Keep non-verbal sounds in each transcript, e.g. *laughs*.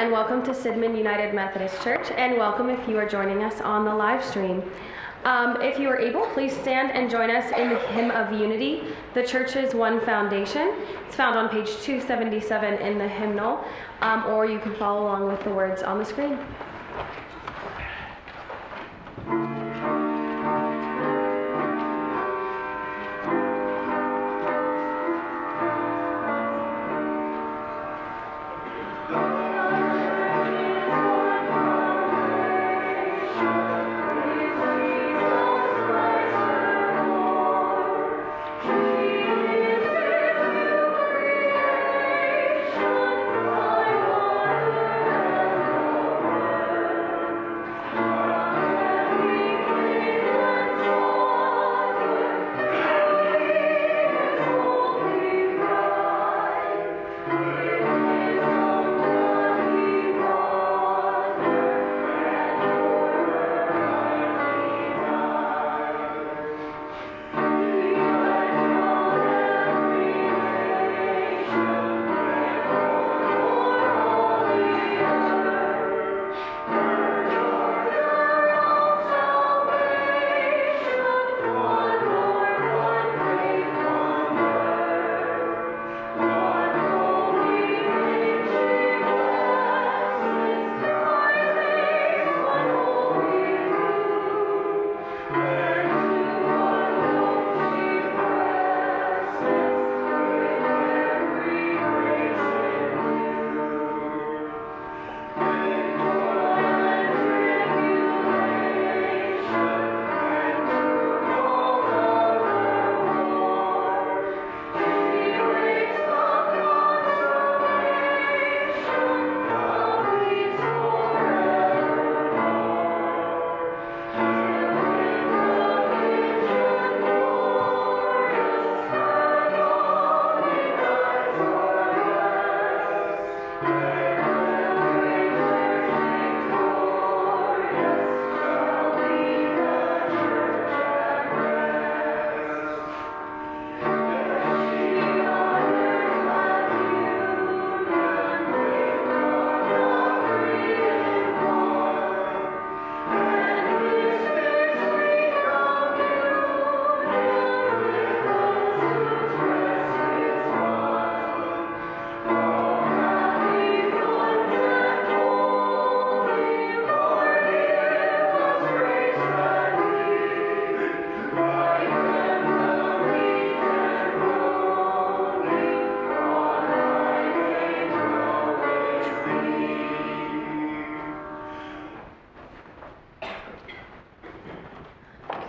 And welcome to Sidman United Methodist Church, and welcome if you are joining us on the live stream. Um, if you are able, please stand and join us in the Hymn of Unity, the church's one foundation. It's found on page 277 in the hymnal, um, or you can follow along with the words on the screen.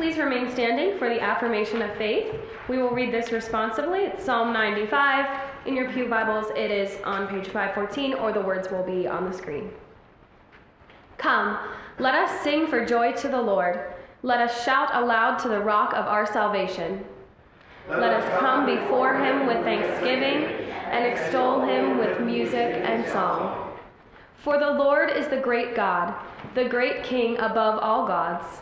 Please remain standing for the affirmation of faith. We will read this responsibly. It's Psalm 95. In your Pew Bibles, it is on page 514, or the words will be on the screen. Come, let us sing for joy to the Lord. Let us shout aloud to the rock of our salvation. Let us come before him with thanksgiving and extol him with music and song. For the Lord is the great God, the great King above all gods.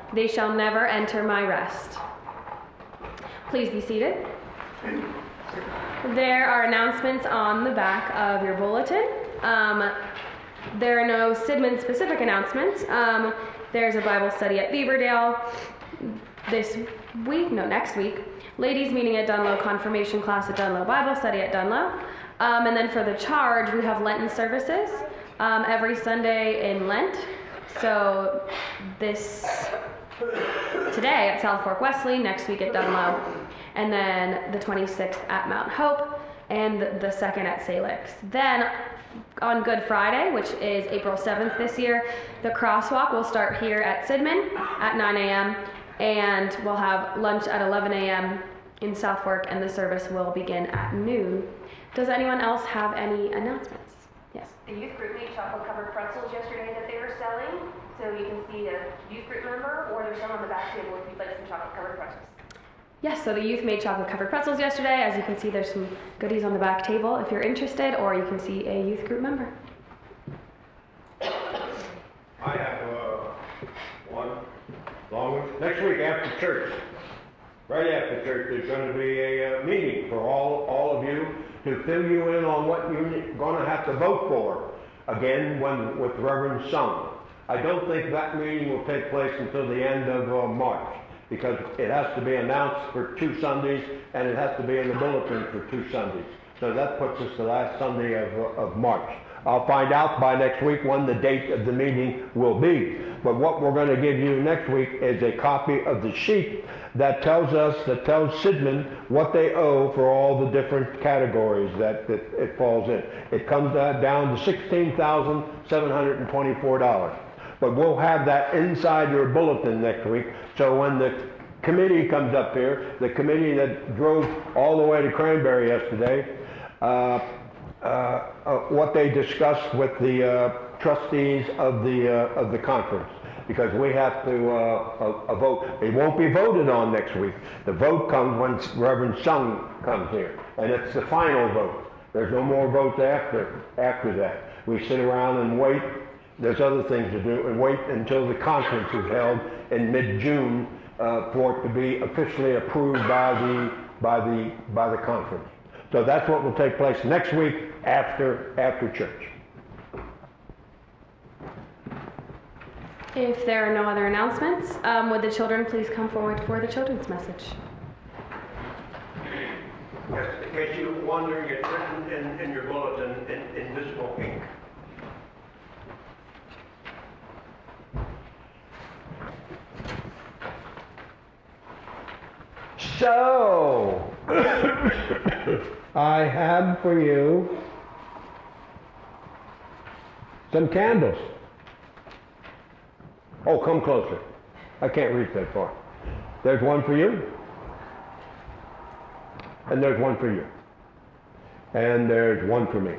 they shall never enter my rest. Please be seated. There are announcements on the back of your bulletin. Um, there are no Sidman specific announcements. Um, there's a Bible study at Beaverdale this week, no, next week. Ladies meeting at Dunlo, confirmation class at Dunlo, Bible study at Dunlo. Um, and then for the charge, we have Lenten services um, every Sunday in Lent So this today at South Fork Wesley, next week at Dunlo, and then the 26th at Mount Hope, and the 2nd at Salix. Then on Good Friday, which is April 7th this year, the crosswalk will start here at Sidman at 9 a.m. and we'll have lunch at 11 a.m. in South Fork, and the service will begin at noon. Does anyone else have any announcements? Yes. The youth group made chocolate covered pretzels yesterday that they were selling. So you can see a youth group member or there's some on the back table if you'd like some chocolate covered pretzels. Yes, so the youth made chocolate covered pretzels yesterday. As you can see, there's some goodies on the back table if you're interested, or you can see a youth group member. I have, uh, one, long, one. next week after church, right after church, there's gonna be a, uh, meeting for all, all of you to fill you in on what you're gonna have to vote for, again, when, with Reverend Sung. I don't think that meeting will take place until the end of, uh, March, because it has to be announced for two Sundays, and it has to be in the bulletin for two Sundays. So that puts us the last Sunday of, uh, of March. I'll find out by next week when the date of the meeting will be. But what we're going to give you next week is a copy of the sheet that tells us, that tells Sidman what they owe for all the different categories that, that it falls in. It comes uh, down to $16,724. But we'll have that inside your bulletin next week. So when the committee comes up here, the committee that drove all the way to Cranberry yesterday, uh, uh, uh, what they discussed with the uh, trustees of the, uh, of the conference. Because we have to uh, a, a vote. It won't be voted on next week. The vote comes when Reverend Sung comes here. And it's the final vote. There's no more votes after, after that. We sit around and wait. There's other things to do and wait until the conference is held in mid-June uh, for it to be officially approved by the, by the, by the conference. So that's what will take place next week after, after church. If there are no other announcements, um, would the children please come forward for the children's message? Yes, in case you're wondering, it's written in, in your bulletin So, *coughs* I have for you some candles. Oh, come closer. I can't reach that far. There's one for you. And there's one for you. And there's one for me.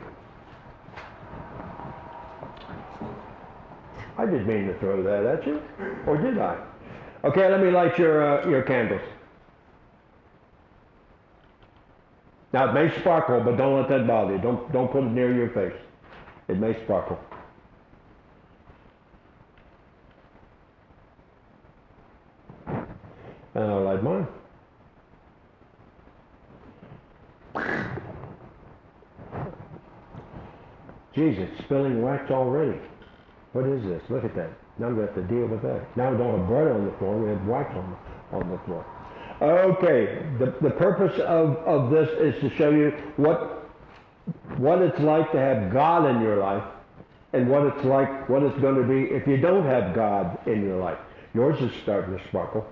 I didn't mean to throw that at you. Or did I? Okay, let me light your, uh, your candles. Now it may sparkle, but don't let that bother you. Don't, don't put it near your face. It may sparkle. And I'll light mine. Jesus, spilling wax already. What is this? Look at that. Now we have to deal with that. Now we don't have bread on the floor, we have wax on the, on the floor. Okay, the, the purpose of, of this is to show you what, what it's like to have God in your life and what it's like, what it's going to be if you don't have God in your life. Yours is starting to sparkle.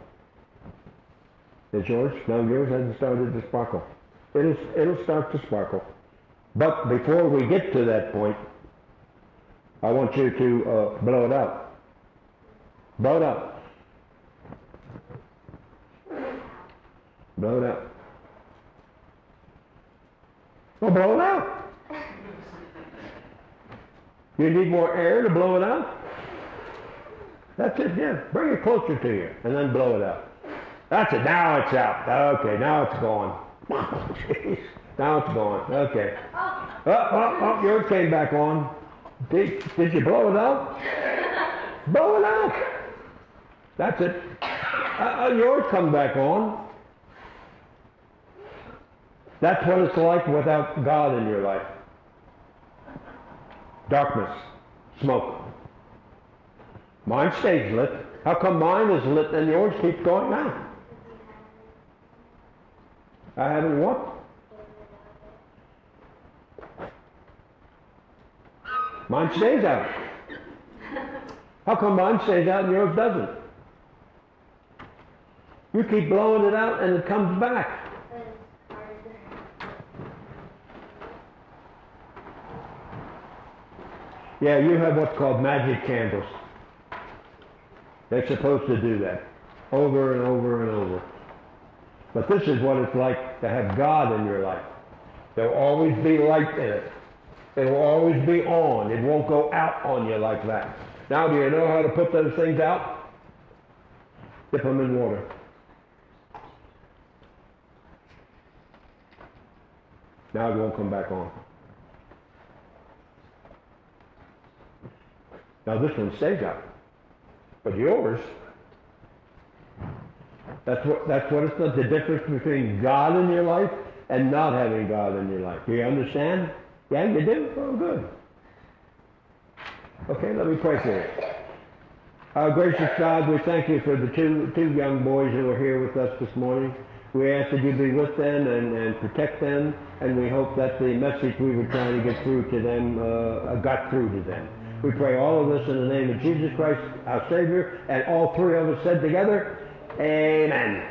Is yours? No, yours hasn't started to sparkle. It'll, it'll start to sparkle. But before we get to that point, I want you to uh, blow it out. Blow it out. Blow it out. Well, blow it out. You need more air to blow it out? That's it, yeah. Bring it closer to you and then blow it out. That's it. Now it's out. Okay, now it's gone. *laughs* Now it's gone. Okay. Oh, oh, oh, yours came back on. Did, did you blow it out? blow it out. That's it. Uh, uh, yours come back on. That's what it's like without God in your life. Darkness, smoke. Mine stays lit. How come mine is lit and yours keeps going out? I haven't what? Mine stays out. How come mine stays out and yours doesn't? You keep blowing it out and it comes back. Yeah, you have what's called magic candles. They're supposed to do that over and over and over. But this is what it's like to have God in your life. There'll always be light in it. It will always be on. It won't go out on you like that. Now, do you know how to put those things out? Dip them in water. Now it won't come back on. Now this one stays out. But yours, that's what, that's what it's the, the difference between God in your life and not having God in your life. Do you understand? Yeah, you do? Oh, good. Okay, let me pray for you. Our gracious God, we thank you for the two, two young boys who are here with us this morning. We ask that you be with them and, and protect them, and we hope that the message we were trying to get through to them uh, got through to them. We pray all of this in the name of Jesus Christ, our Savior, and all three of us said together, Amen.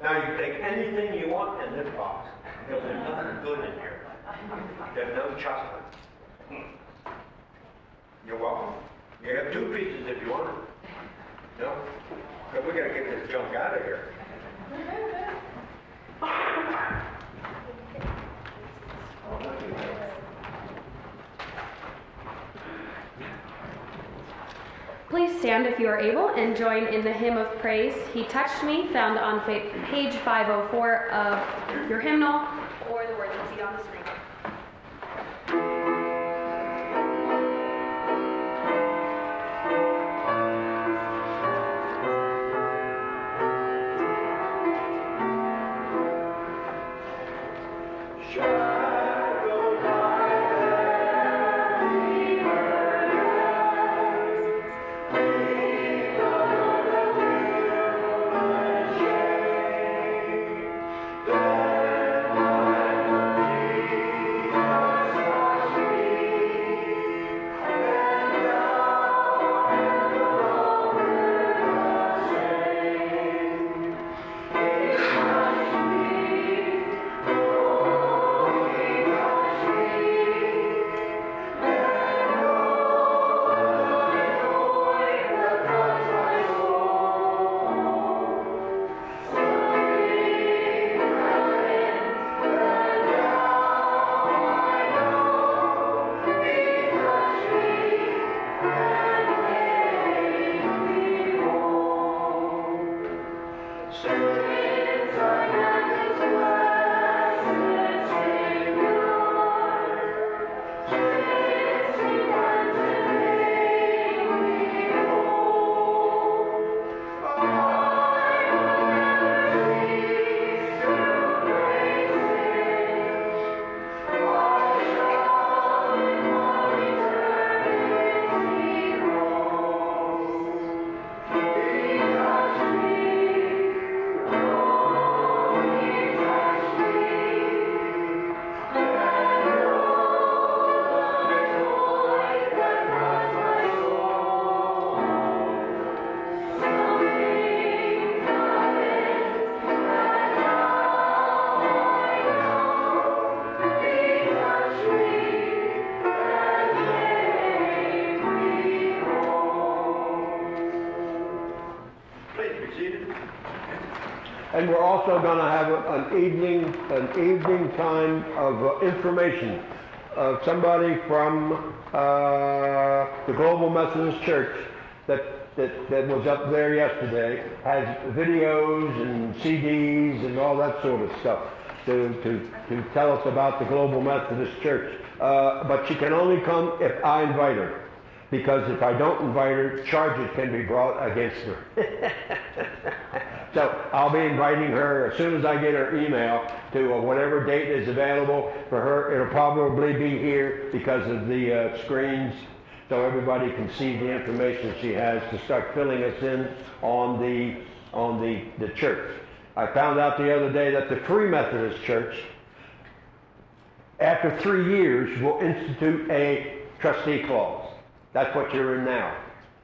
Now you take anything you want in this box, because there's nothing good in here. There's no chocolate. Hmm. You're welcome. You have two pieces if you want it. No? But we gotta get this junk out of here. *laughs* Please stand if you are able and join in the hymn of praise, He Touched Me, found on page 504 of your hymnal, also going to have an evening, an evening time of uh, information. Uh, somebody from uh, the Global Methodist Church that, that, that was up there yesterday has videos and CDs and all that sort of stuff to, to, to tell us about the Global Methodist Church. Uh, but she can only come if I invite her. Because if I don't invite her, charges can be brought against her. *laughs* So I'll be inviting her as soon as I get her email to uh, whatever date is available for her. It'll probably be here because of the uh, screens so everybody can see the information she has to start filling us in on the on the, the church. I found out the other day that the Free Methodist Church, after three years, will institute a trustee clause. That's what you're in now,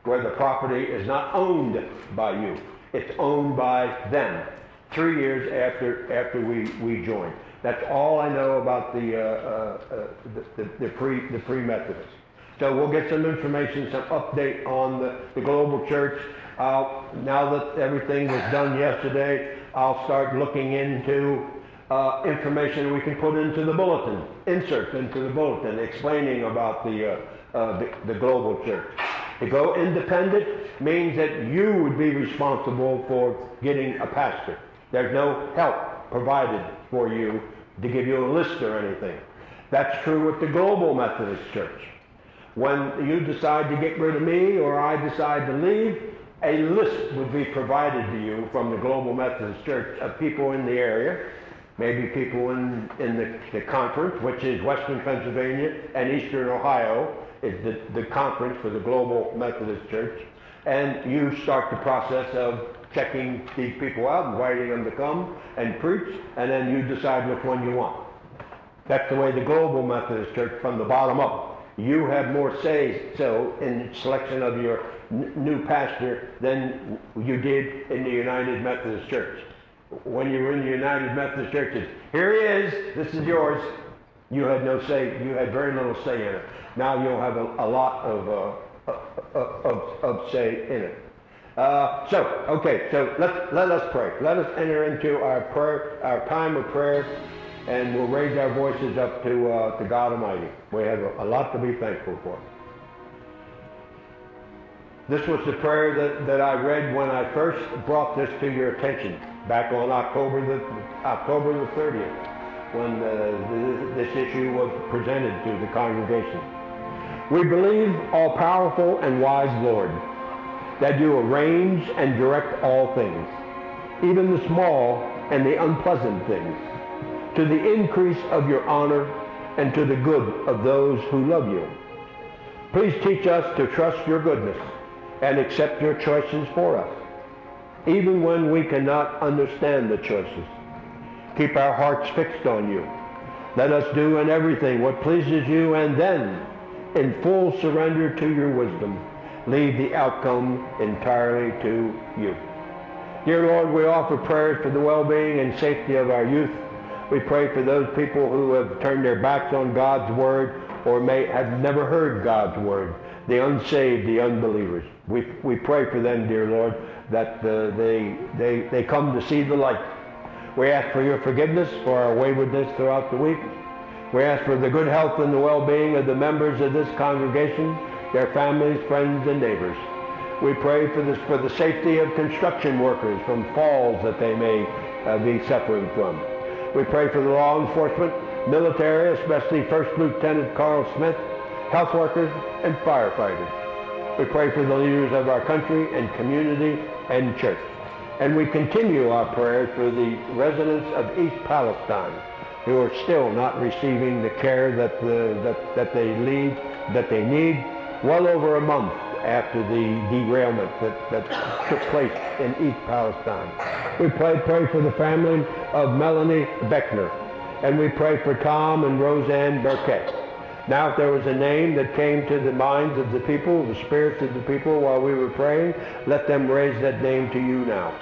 where the property is not owned by you. It's owned by them, three years after, after we, we joined. That's all I know about the, uh, uh, uh, the, the- the pre, the pre-Methodists. So we'll get some information, some update on the, the global church. Uh, now that everything was done yesterday, I'll start looking into, uh, information we can put into the bulletin, inserts into the bulletin explaining about the, uh, uh, the, the global church. To go independent means that you would be responsible for getting a pastor. There's no help provided for you to give you a list or anything. That's true with the Global Methodist Church. When you decide to get rid of me or I decide to leave, a list would be provided to you from the Global Methodist Church of people in the area, maybe people in, in the, the conference, which is Western Pennsylvania and Eastern Ohio, is the, the conference for the Global Methodist Church. And you start the process of checking these people out, inviting them to come and preach, and then you decide which one you want. That's the way the Global Methodist Church from the bottom up. You have more say so in selection of your n- new pastor than you did in the United Methodist Church. When you were in the United Methodist Church, it's, here he is, this is yours. You had no say, you had very little say in it. Now you'll have a, a lot of, uh, of, of, of say in it. Uh, so, okay, so let, let us pray. Let us enter into our prayer, our time of prayer, and we'll raise our voices up to, uh, to God Almighty. We have a, a lot to be thankful for. This was the prayer that, that I read when I first brought this to your attention back on October the, October the 30th when uh, this issue was presented to the congregation. We believe, all powerful and wise Lord, that you arrange and direct all things, even the small and the unpleasant things, to the increase of your honor and to the good of those who love you. Please teach us to trust your goodness and accept your choices for us, even when we cannot understand the choices. Keep our hearts fixed on you. Let us do in everything what pleases you and then, in full surrender to your wisdom, leave the outcome entirely to you. Dear Lord, we offer prayers for the well-being and safety of our youth. We pray for those people who have turned their backs on God's word or may have never heard God's word, the unsaved, the unbelievers. We, we pray for them, dear Lord, that they, they, they come to see the light. We ask for your forgiveness for our waywardness throughout the week. We ask for the good health and the well-being of the members of this congregation, their families, friends, and neighbors. We pray for this for the safety of construction workers from falls that they may uh, be suffering from. We pray for the law enforcement, military, especially First Lieutenant Carl Smith, health workers, and firefighters. We pray for the leaders of our country and community and church. And we continue our prayers for the residents of East Palestine who are still not receiving the care that, the, that, that they need, that they need well over a month after the derailment that, that took place in East Palestine. We pray, pray for the family of Melanie Beckner, and we pray for Tom and Roseanne Burkett. Now, if there was a name that came to the minds of the people, the spirits of the people while we were praying, let them raise that name to you now.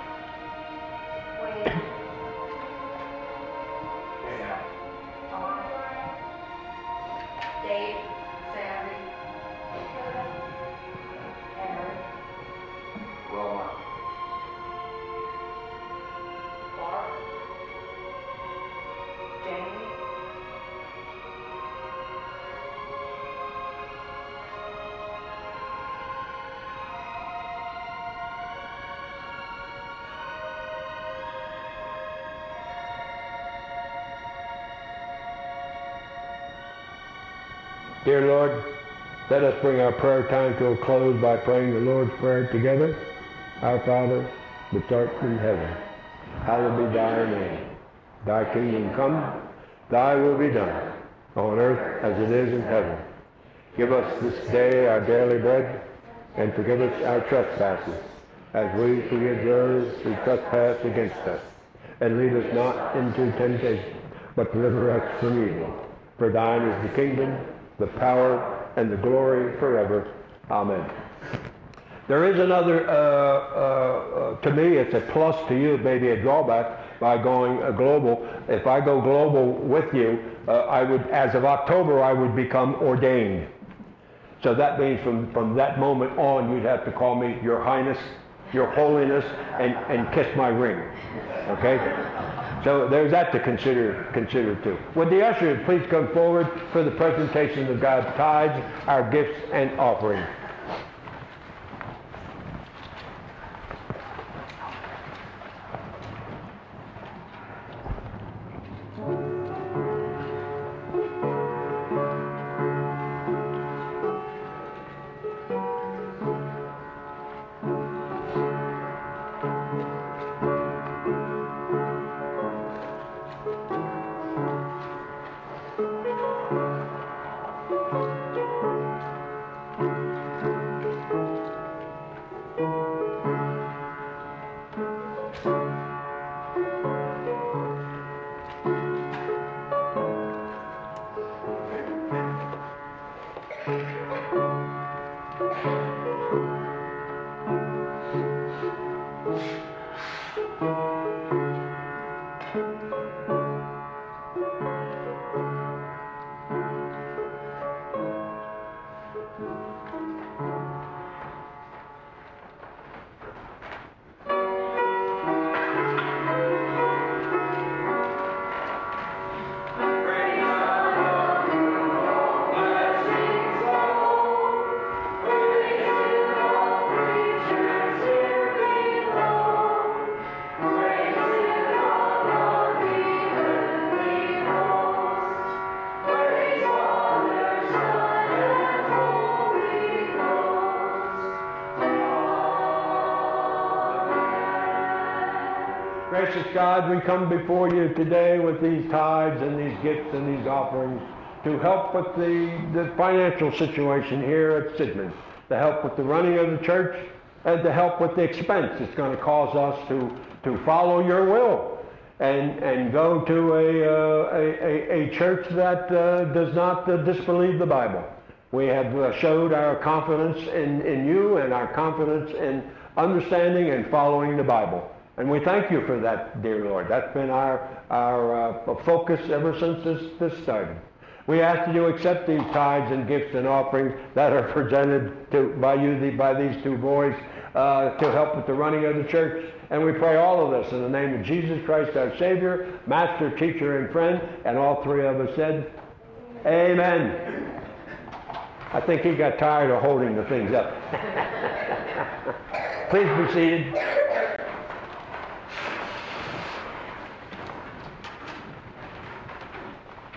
Let us bring our prayer time to a close by praying the Lord's Prayer together. Our Father, which art in heaven, hallowed be thy name. Thy kingdom come, thy will be done, on earth as it is in heaven. Give us this day our daily bread, and forgive us our trespasses, as we forgive those who trespass against us. And lead us not into temptation, but deliver us from evil. For thine is the kingdom, the power, and the glory forever. Amen. There is another, uh, uh, uh, to me, it's a plus to you, maybe a drawback by going uh, global. If I go global with you, uh, I would, as of October, I would become ordained. So that means from, from that moment on, you'd have to call me Your Highness, Your Holiness, and, and kiss my ring. Okay? So there's that to consider, consider too. Would the ushers please come forward for the presentation of God's tithes, our gifts, and offerings? Gracious God, we come before you today with these tithes and these gifts and these offerings to help with the, the financial situation here at Sidman, to help with the running of the church, and to help with the expense it's going to cause us to, to follow your will and, and go to a, uh, a, a, a church that uh, does not uh, disbelieve the Bible. We have uh, showed our confidence in, in you and our confidence in understanding and following the Bible. And we thank you for that, dear Lord. That's been our, our uh, focus ever since this, this started. We ask that you accept these tithes and gifts and offerings that are presented to, by you, the, by these two boys, uh, to help with the running of the church. And we pray all of this in the name of Jesus Christ, our Savior, Master, Teacher, and Friend. And all three of us said, Amen. I think he got tired of holding the things up. *laughs* Please be seated.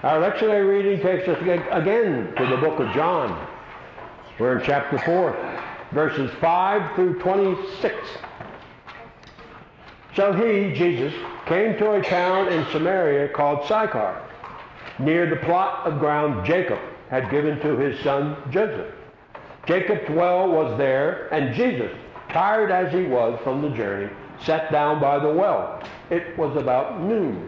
Our lectionary reading takes us again to the book of John. We're in chapter 4, verses 5 through 26. So he, Jesus, came to a town in Samaria called Sychar, near the plot of ground Jacob had given to his son Joseph. Jacob's well was there, and Jesus, tired as he was from the journey, sat down by the well. It was about noon.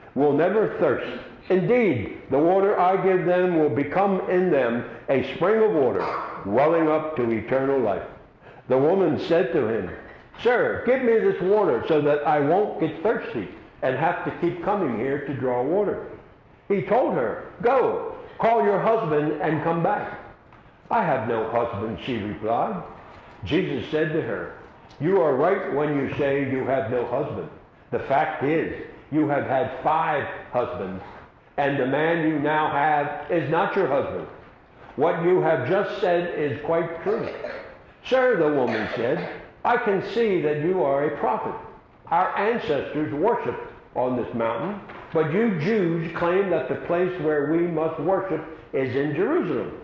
will never thirst. Indeed, the water I give them will become in them a spring of water, welling up to eternal life. The woman said to him, Sir, give me this water so that I won't get thirsty and have to keep coming here to draw water. He told her, Go, call your husband and come back. I have no husband, she replied. Jesus said to her, You are right when you say you have no husband. The fact is, you have had five husbands, and the man you now have is not your husband. What you have just said is quite true. Sir, the woman said, I can see that you are a prophet. Our ancestors worshipped on this mountain, but you Jews claim that the place where we must worship is in Jerusalem.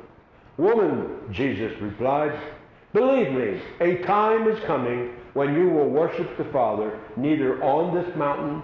Woman, Jesus replied, believe me, a time is coming when you will worship the Father neither on this mountain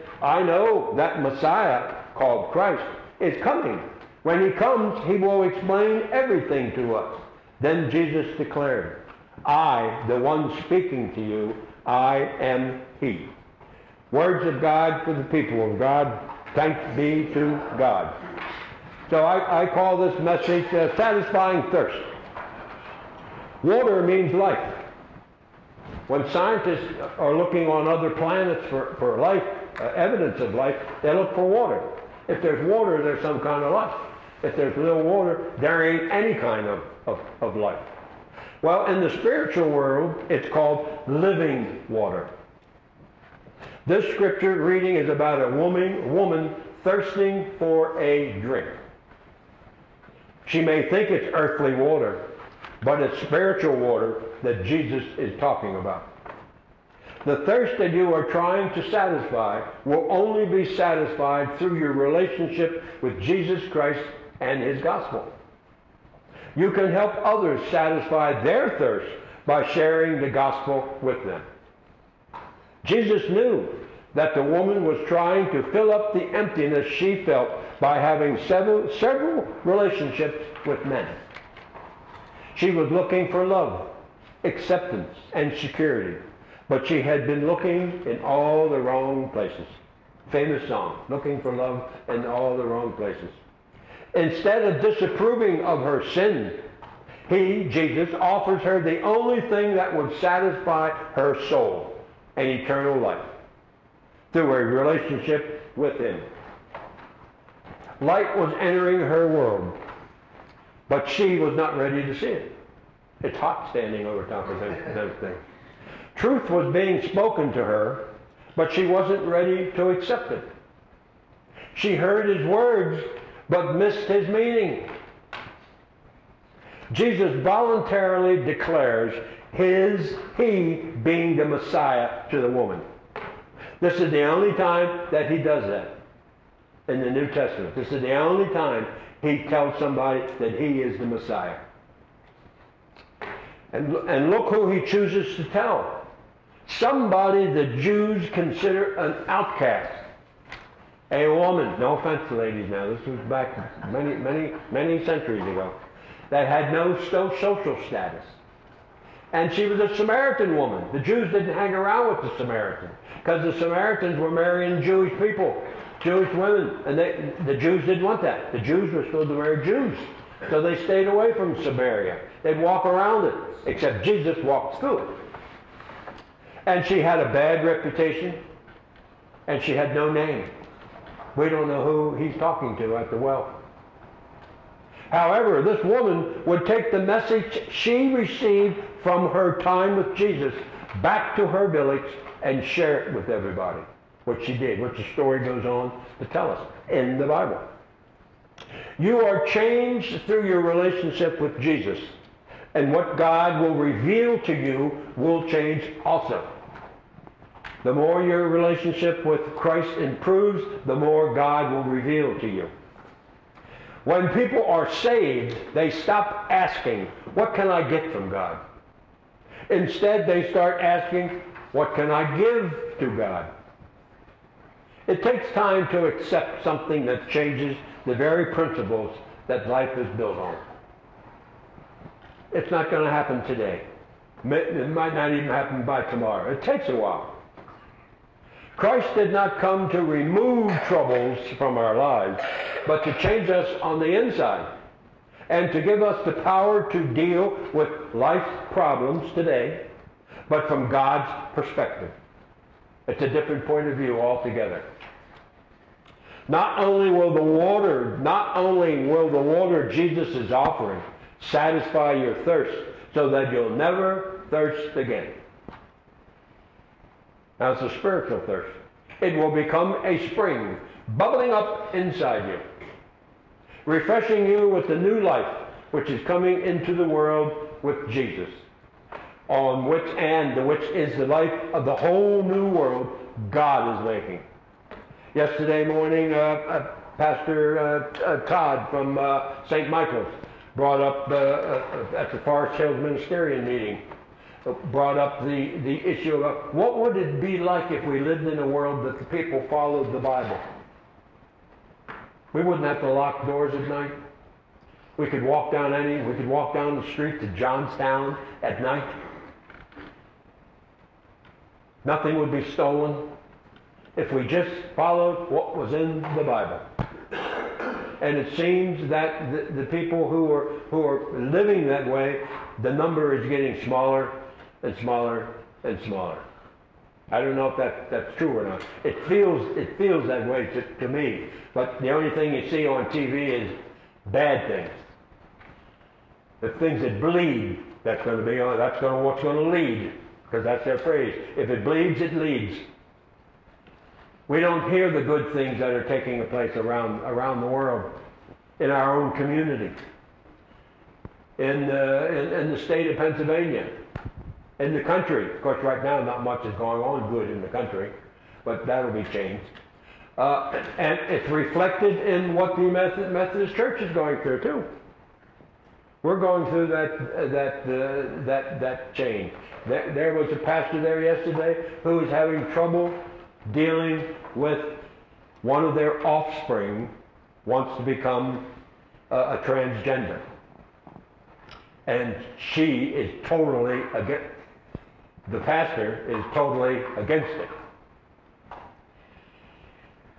I know that Messiah, called Christ, is coming. When he comes, he will explain everything to us. Then Jesus declared, I, the one speaking to you, I am he. Words of God for the people of God. Thanks be to God. So I, I call this message uh, Satisfying Thirst. Water means life. When scientists are looking on other planets for, for life, uh, evidence of life, they look for water. If there's water, there's some kind of life. If there's no water, there ain't any kind of, of, of life. Well, in the spiritual world, it's called living water. This scripture reading is about a woman, woman thirsting for a drink. She may think it's earthly water, but it's spiritual water that Jesus is talking about. The thirst that you are trying to satisfy will only be satisfied through your relationship with Jesus Christ and his gospel. You can help others satisfy their thirst by sharing the gospel with them. Jesus knew that the woman was trying to fill up the emptiness she felt by having several, several relationships with men. She was looking for love, acceptance, and security, but she had been looking in all the wrong places. Famous song, looking for love in all the wrong places. Instead of disapproving of her sin, he, Jesus, offers her the only thing that would satisfy her soul, an eternal life, through a relationship with him. Light was entering her world, but she was not ready to see it. It's hot standing over top of those things. Truth was being spoken to her, but she wasn't ready to accept it. She heard his words, but missed his meaning. Jesus voluntarily declares his, he being the Messiah to the woman. This is the only time that he does that in the New Testament. This is the only time he tells somebody that he is the Messiah. And, and look who he chooses to tell. Somebody the Jews consider an outcast. A woman, no offense, ladies, now this was back many, many, many centuries ago, that had no social status. And she was a Samaritan woman. The Jews didn't hang around with the Samaritans because the Samaritans were marrying Jewish people, Jewish women, and they, the Jews didn't want that. The Jews were supposed to marry Jews. So they stayed away from Samaria. They'd walk around it, except Jesus walked through it. And she had a bad reputation, and she had no name. We don't know who he's talking to at the well. However, this woman would take the message she received from her time with Jesus back to her village and share it with everybody. What she did, what the story goes on to tell us in the Bible. You are changed through your relationship with Jesus. And what God will reveal to you will change also. The more your relationship with Christ improves, the more God will reveal to you. When people are saved, they stop asking, what can I get from God? Instead, they start asking, what can I give to God? It takes time to accept something that changes the very principles that life is built on. It's not going to happen today. It might not even happen by tomorrow. It takes a while. Christ did not come to remove troubles from our lives, but to change us on the inside and to give us the power to deal with life's problems today, but from God's perspective. It's a different point of view altogether. Not only will the water, not only will the water Jesus is offering satisfy your thirst so that you'll never thirst again. It's a spiritual thirst. It will become a spring bubbling up inside you, refreshing you with the new life which is coming into the world with Jesus, on which and which is the life of the whole new world God is making. Yesterday morning, uh, uh, Pastor uh, uh Todd from uh, St. Michael's brought up uh, at the Forest Hills Ministerial meeting brought up the, the issue of what would it be like if we lived in a world that the people followed the Bible? We wouldn't have to lock doors at night. We could walk down any, we could walk down the street to Johnstown at night. Nothing would be stolen if we just followed what was in the Bible. And it seems that the, the people who are, who are living that way, the number is getting smaller and smaller and smaller. I don't know if that, that's true or not. It feels, it feels that way to, to me. But the only thing you see on TV is bad things. The things that bleed, that's going to be on, that's going to, what's going to lead. Because that's their phrase. If it bleeds, it leads. We don't hear the good things that are taking place around, around the world, in our own community, in, uh, in, in the state of Pennsylvania in the country. Of course, right now, not much is going on good in the country, but that'll be changed. Uh, and it's reflected in what the Methodist Church is going through too. We're going through that that uh, that that change. There, was a pastor there yesterday who was having trouble dealing with one of their offspring wants to become a, a transgender, and she is totally against the pastor is totally against it.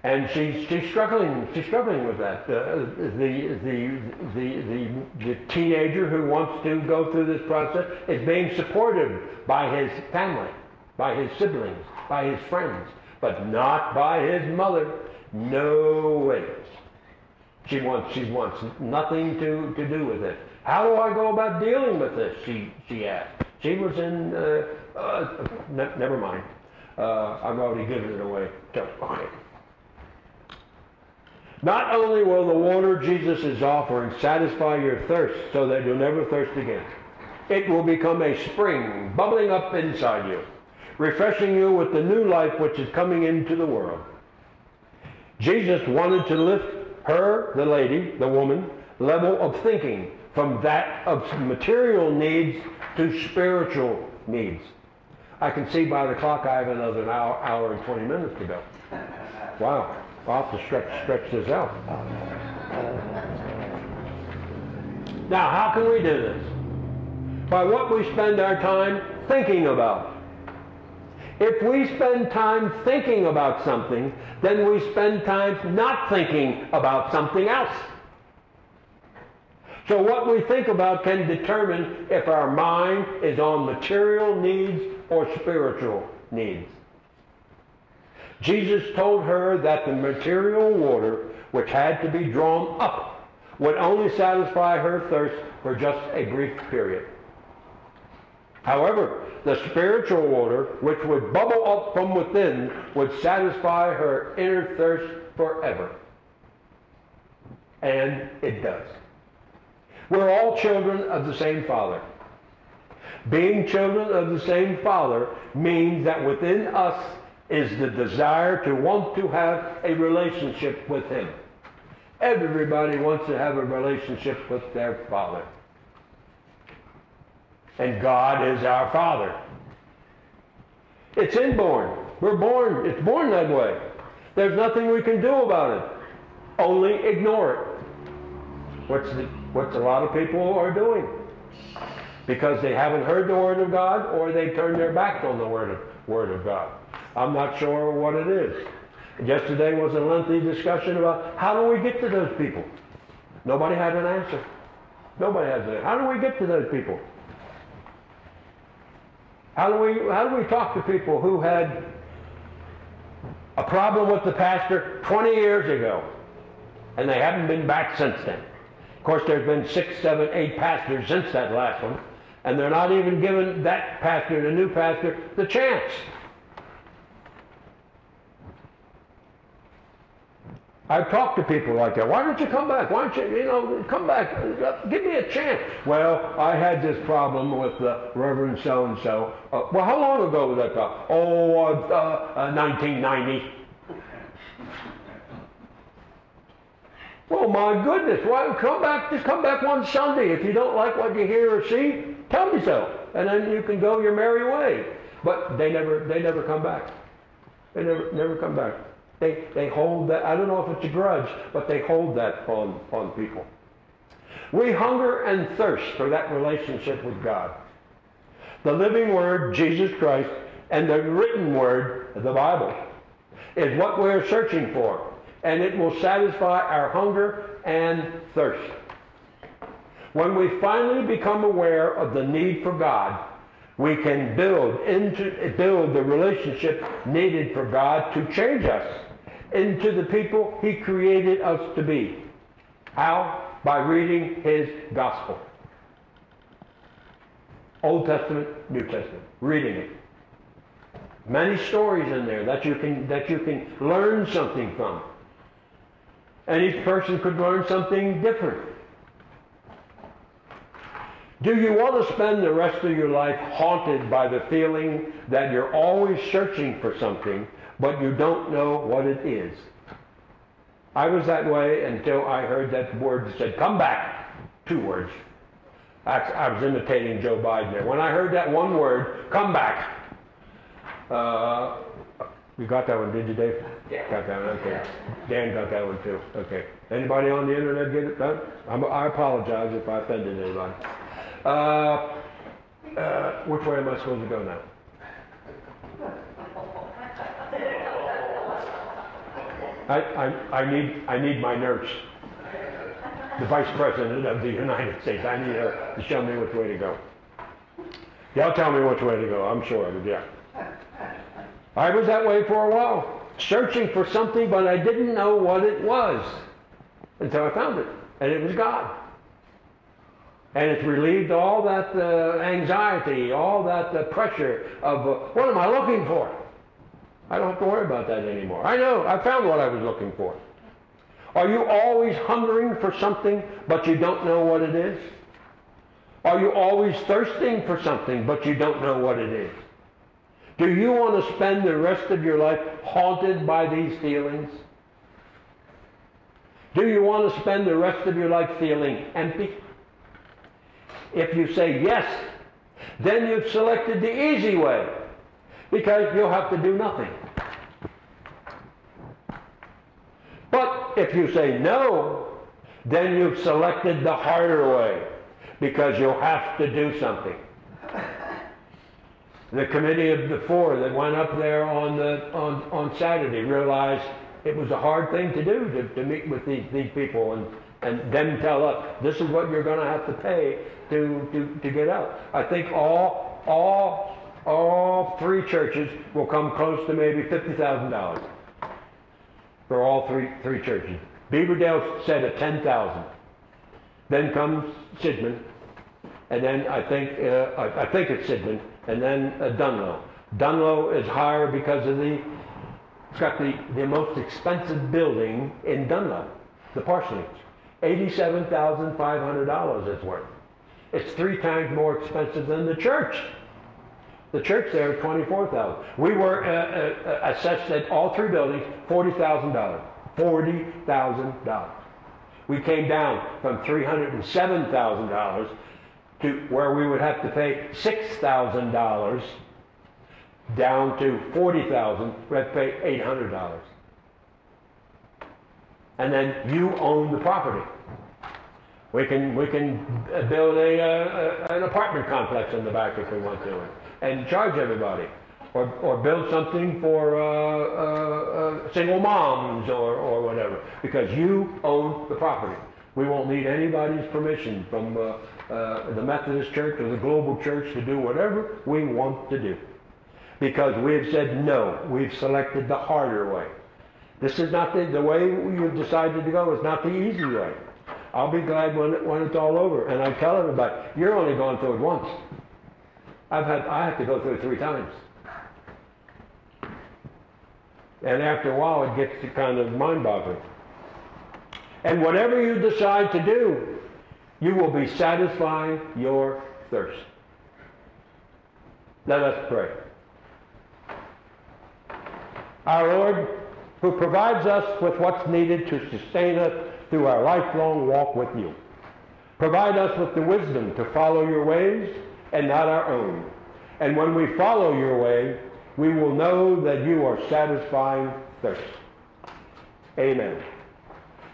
And she's, she's struggling, she's struggling with that. Uh, the, the, the, the, the teenager who wants to go through this process is being supported by his family, by his siblings, by his friends, but not by his mother. No way. She wants, she wants nothing to, to do with it. How do I go about dealing with this? She, she asked. She was in uh, uh, ne- never mind. Uh, I've already given it away. Okay. Not only will the water Jesus is offering satisfy your thirst so that you'll never thirst again, it will become a spring bubbling up inside you, refreshing you with the new life which is coming into the world. Jesus wanted to lift her, the lady, the woman, level of thinking from that of material needs to spiritual needs. I can see by the clock I have another hour, hour and 20 minutes to go. Wow. I'll have to stretch, stretch this out. Now, how can we do this? By what we spend our time thinking about. If we spend time thinking about something, then we spend time not thinking about something else. So what we think about can determine if our mind is on material needs or spiritual needs. Jesus told her that the material water, which had to be drawn up, would only satisfy her thirst for just a brief period. However, the spiritual water, which would bubble up from within, would satisfy her inner thirst forever. And it does. We're all children of the same Father. Being children of the same Father means that within us is the desire to want to have a relationship with Him. Everybody wants to have a relationship with their Father. And God is our Father. It's inborn. We're born, it's born that way. There's nothing we can do about it. Only ignore it. What's the, what a lot of people are doing. because they haven't heard the Word of God or they turned their back on the Word of, Word of God. I'm not sure what it is. Yesterday was a lengthy discussion about how do we get to those people? Nobody had an answer. Nobody has an answer. How do we get to those people? How do we how do we talk to people who had a problem with the pastor 20 years ago and they haven't been back since then? Of course, there's been six, seven, eight pastors since that last one, and they're not even giving that pastor, the new pastor, the chance. I've talked to people like that. Why don't you come back? Why don't you, you know, come back? Give me a chance. Well, I had this problem with the Reverend so and so. Well, how long ago was that? Talk? Oh, uh, uh, 1990. Well, my goodness, why come back? Just come back one Sunday. If you don't like what you hear or see, tell me so, and then you can go your merry way. But they never, they never come back. They never, never come back. They, they hold that. I don't know if it's a grudge, but they hold that on, on people. We hunger and thirst for that relationship with God. The living Word, Jesus Christ, and the written Word, the Bible, is what we're searching for and it will satisfy our hunger and thirst. When we finally become aware of the need for God, we can build into build the relationship needed for God to change us into the people he created us to be. How? By reading his gospel. Old Testament, New Testament, reading it. Many stories in there that you can that you can learn something from. And each person could learn something different. Do you want to spend the rest of your life haunted by the feeling that you're always searching for something, but you don't know what it is? I was that way until I heard that word that said, come back. Two words. I was imitating Joe Biden there. When I heard that one word, come back, uh, you got that one, did you, Dave? Yeah. Got that one, okay. Dan got that one too. Okay. Anybody on the internet get it done? I'm, i apologize if I offended anybody. Uh, uh, which way am I supposed to go now? I, I, I, need, I need my nurse, the Vice President of the United States. I need her to show me which way to go. Y'all tell me which way to go, I'm sure yeah. I was that way for a while, searching for something, but I didn't know what it was until I found it, and it was God. And it's relieved all that uh, anxiety, all that uh, pressure of uh, what am I looking for? I don't have to worry about that anymore. I know, I found what I was looking for. Are you always hungering for something, but you don't know what it is? Are you always thirsting for something, but you don't know what it is? Do you want to spend the rest of your life haunted by these feelings? Do you want to spend the rest of your life feeling empty? If you say yes, then you've selected the easy way because you'll have to do nothing. But if you say no, then you've selected the harder way because you'll have to do something. The committee of the four that went up there on, the, on, on Saturday realized it was a hard thing to do to, to meet with these, these people and, and them tell us this is what you're going to have to pay to, to, to get out. I think all, all, all three churches will come close to maybe $50,000 for all three, three churches. Beaverdale said a 10,000. Then comes Sidman, and then I think, uh, I, I think it's Sidman, and then uh, Dunlo. Dunlo is higher because of the, it's got the, the most expensive building in Dunlo, the parsonage. $87,500 it's worth. It's three times more expensive than the church. The church there, 24000 We were uh, uh, assessed at all three buildings $40,000. $40,000. We came down from $307,000 to where we would have to pay $6,000 down to 40000 we have to pay $800. And then you own the property. We can, we can uh, build a, uh, uh, an apartment complex in the back if we want to, and charge everybody. Or, or build something for, uh, uh, uh, single moms or, or whatever, because you own the property. We won't need anybody's permission from, uh, the Methodist Church or the Global Church to do whatever we want to do. Because we've said no, we've selected the harder way. This is not the, the way you've decided to go, It's not the easy way. I'll be glad when, when it's all over. And I tell everybody, you're only going through it once. I've had, I have to go through it three times. And after a while, it gets to kind of mind-boggling. And whatever you decide to do, you will be satisfying your thirst. Let us pray. Our Lord, who provides us with what's needed to sustain us through our lifelong walk with you. Provide us with the wisdom to follow your ways and not our own. And when we follow your way, we will know that you are satisfying thirst. Amen.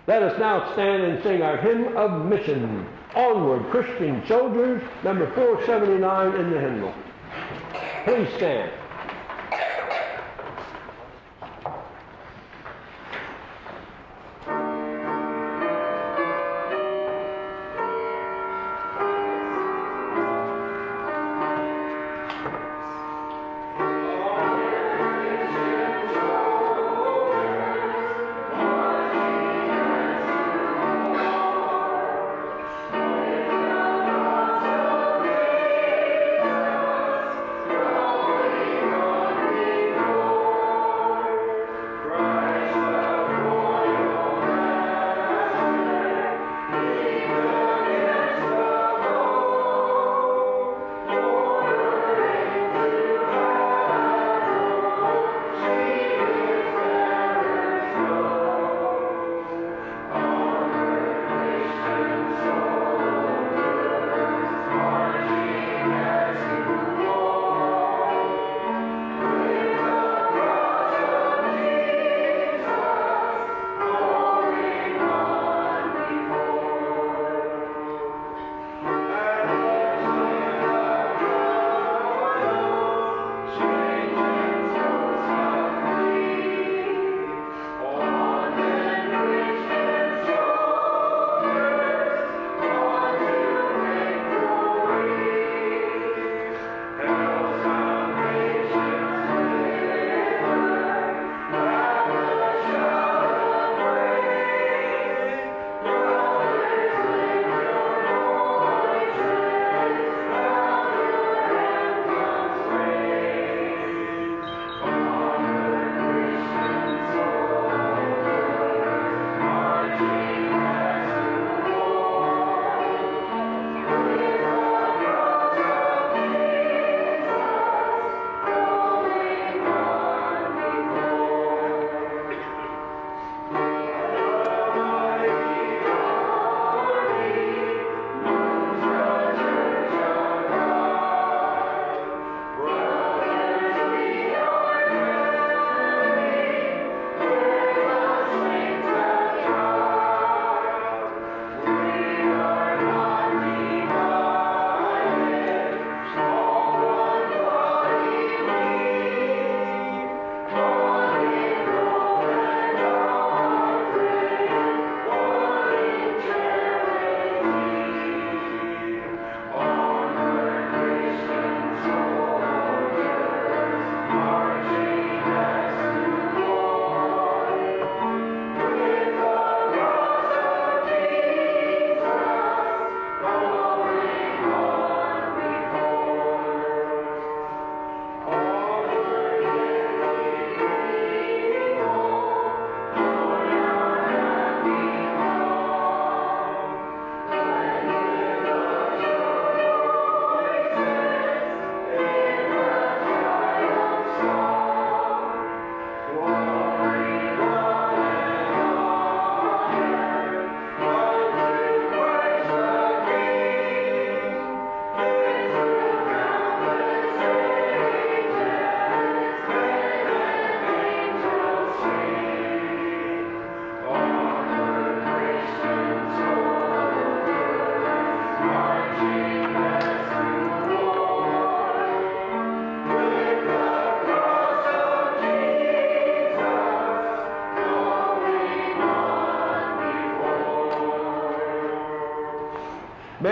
Let us now stand and sing our hymn of mission. Onward, Christian soldiers, number 479 in the hymnal. Please stand.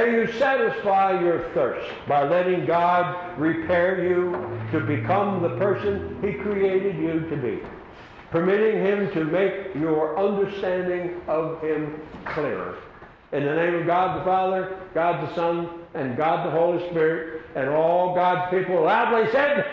May you satisfy your thirst by letting God repair you to become the person He created you to be, permitting Him to make your understanding of Him clearer. In the name of God the Father, God the Son, and God the Holy Spirit, and all God's people loudly said,